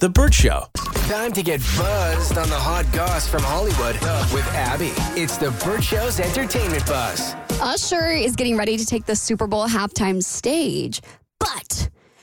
The Burt Show. Time to get buzzed on the hot goss from Hollywood with Abby. It's the Burt Show's entertainment buzz. Usher is getting ready to take the Super Bowl halftime stage, but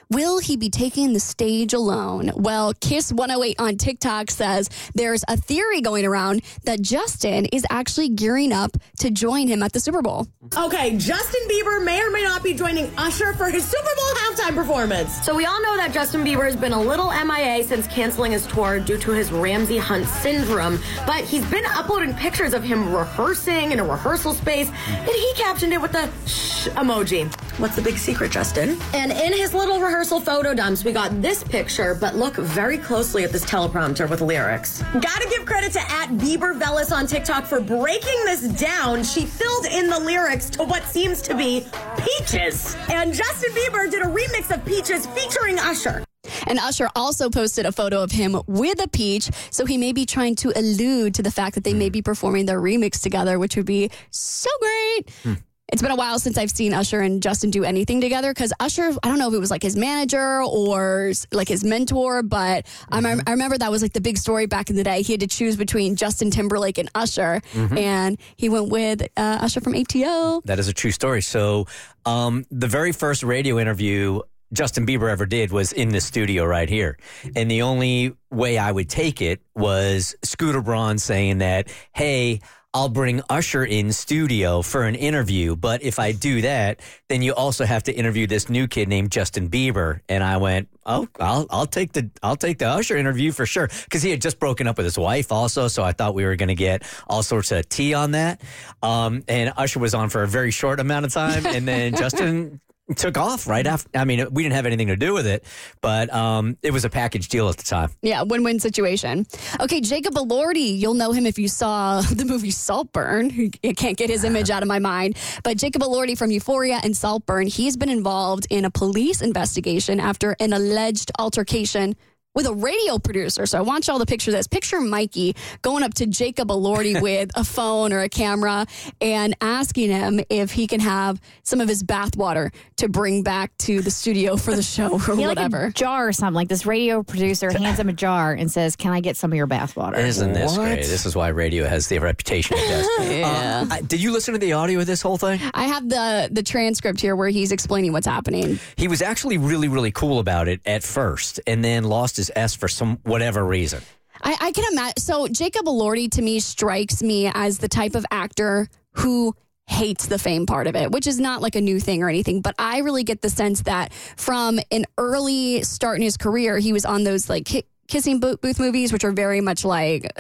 will he be taking the stage alone? Well, Kiss 108 on TikTok says there's a theory going around that Justin is actually gearing up to join him at the Super Bowl. Okay, Justin Bieber may or may not be joining Usher for his Super Bowl halftime performance. So we all know that Justin Bieber has been a little MIA since canceling his tour due to his Ramsay Hunt syndrome, but he's been uploading pictures of him rehearsing in a rehearsal space, and he captioned it with the shh emoji. What's the big secret, Justin? And in his little rehearsal photo dumps, we got this picture, but look very closely at this teleprompter with lyrics. Gotta give credit to at Bieber Velis on TikTok for breaking this down. She filled in the lyrics to what seems to be Peaches. And Justin Bieber did a remix of Peaches featuring Usher. And Usher also posted a photo of him with a peach, so he may be trying to allude to the fact that they may hmm. be performing their remix together, which would be so great. Hmm. It's been a while since I've seen Usher and Justin do anything together because Usher, I don't know if it was like his manager or like his mentor, but I, rem- I remember that was like the big story back in the day. He had to choose between Justin Timberlake and Usher, and he went with uh, Usher from ATO. That is a true story. So, um, the very first radio interview Justin Bieber ever did was in the studio right here. And the only way I would take it was Scooter Braun saying that, hey, I'll bring Usher in studio for an interview. But if I do that, then you also have to interview this new kid named Justin Bieber. And I went, oh, I'll, I'll take the, I'll take the Usher interview for sure. Cause he had just broken up with his wife also. So I thought we were going to get all sorts of tea on that. Um, and Usher was on for a very short amount of time. And then Justin took off right after. I mean, we didn't have anything to do with it, but um, it was a package deal at the time. Yeah, win win situation. Okay, Jacob Elordi, you'll know him if you saw the movie Saltburn. I can't get his image out of my mind. But Jacob Elordi from Euphoria and Saltburn, he's been involved in a police investigation after an alleged altercation with a radio producer. So I want y'all to picture this. Picture Mikey going up to Jacob Elordi with a phone or a camera and asking him if he can have some of his bathwater to bring back to the studio for the show or Yeah, like whatever. a jar or something. Like this radio producer hands him a jar and says, "Can I get some of your bathwater?" Isn't this What? great? This is why radio has the reputation it does. Yeah. Um, I- did you listen to the audio of this whole thing? I have the the transcript here where he's explaining what's happening. He was actually really, really cool about it at first, and then lost his S for some whatever reason. I, I can imagine. So Jacob Elordi to me strikes me as the type of actor who hates the fame part of it, which is not like a new thing or anything. But I really get the sense that from an early start in his career, he was on those like ki- kissing bo- booth movies, which are very much like.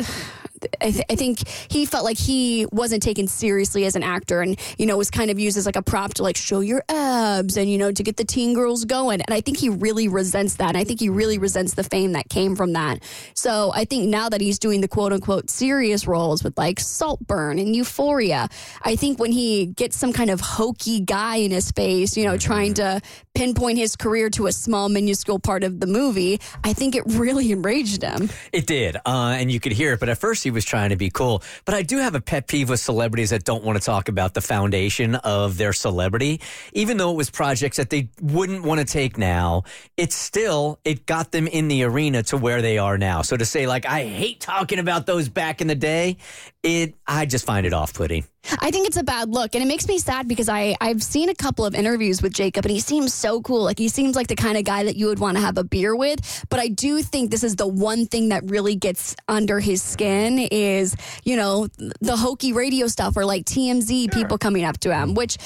I, th- I think he felt like he wasn't taken seriously as an actor and, you know, was kind of used as like a prop to like show your abs and, you know, to get the teen girls going. And I think he really resents that. And I think he really resents the fame that came from that. So I think now that he's doing the quote unquote serious roles with like Saltburn and Euphoria, I think when he gets some kind of hokey guy in his face, you know, trying to pinpoint his career to a small, minuscule part of the movie, I think it really enraged him. It did, uh, and you could hear it. But at first, he was trying to be cool. But I do have a pet peeve with celebrities that don't want to talk about the foundation of their celebrity, even though it was projects that they wouldn't want to take now. It's still it got them in the arena to where they are now. So to say like I hate talking about those back in the day, it I just find it off putting. I think it's a bad look, and it makes me sad because I I've seen a couple of interviews with Jacob, and he seems so cool. Like he seems like the kind of guy that you would want to have a beer with. But I do think this is the one thing that really gets under his skin is you know the hokey radio stuff or like TMZ people coming up to him, which.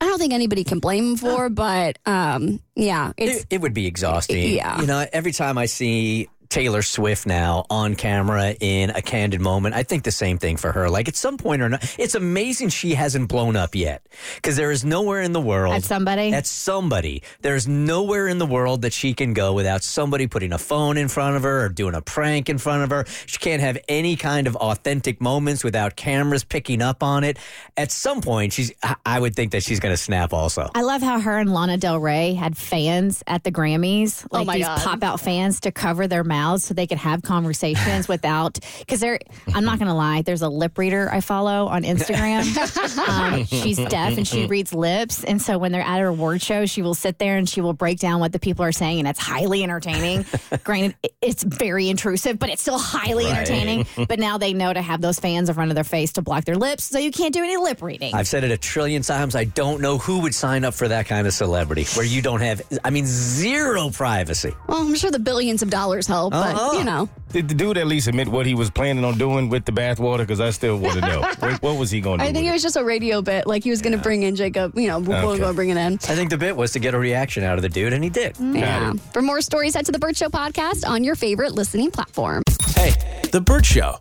I don't think anybody can blame him for, but um, yeah, it's It, it would be exhausting. Yeah. You know, every time I see Taylor Swift now on camera in a candid moment, I think the same thing for her. Like at some point or not, it's amazing she hasn't blown up yet because there is nowhere in the world. At somebody? At somebody. There's nowhere in the world that she can go without somebody putting a phone in front of her or doing a prank in front of her. She can't have any kind of authentic moments without cameras picking up on it. At some point, she's. I- I would think that she's going to snap also. I love how her and Lana Del Rey had fans at the Grammys, oh like Oh my these God. pop out fans to cover their mouths. Mouths so they could have conversations without because they're I'm not gonna lie, there's a lip reader I follow on Instagram. um, she's deaf and she reads lips. And so when they're at her award show, she will sit there and she will break down what the people are saying and it's highly entertaining. Granted, it's very intrusive, but it's still highly entertaining. But now they know to have those fans in front of their face to block their lips so you can't do any lip reading. I've said it a trillion times. I don't know who would sign up for that kind of celebrity where you don't have, I mean, zero privacy. Well, I'm sure the billions of dollars help, but Uh-huh. you know. Did the dude at least admit what he was planning on doing with the bathwater? Because I still want to know. what, what was he going to do? I think it was just a radio bit. Like he was going to bring in Jacob, you know, we'll Okay. go bring it in. I think the bit was to get a reaction out of the dude, and he did. Yeah. For more stories, head to the Burt Show podcast on your favorite listening platform. Hey, The Burt Show.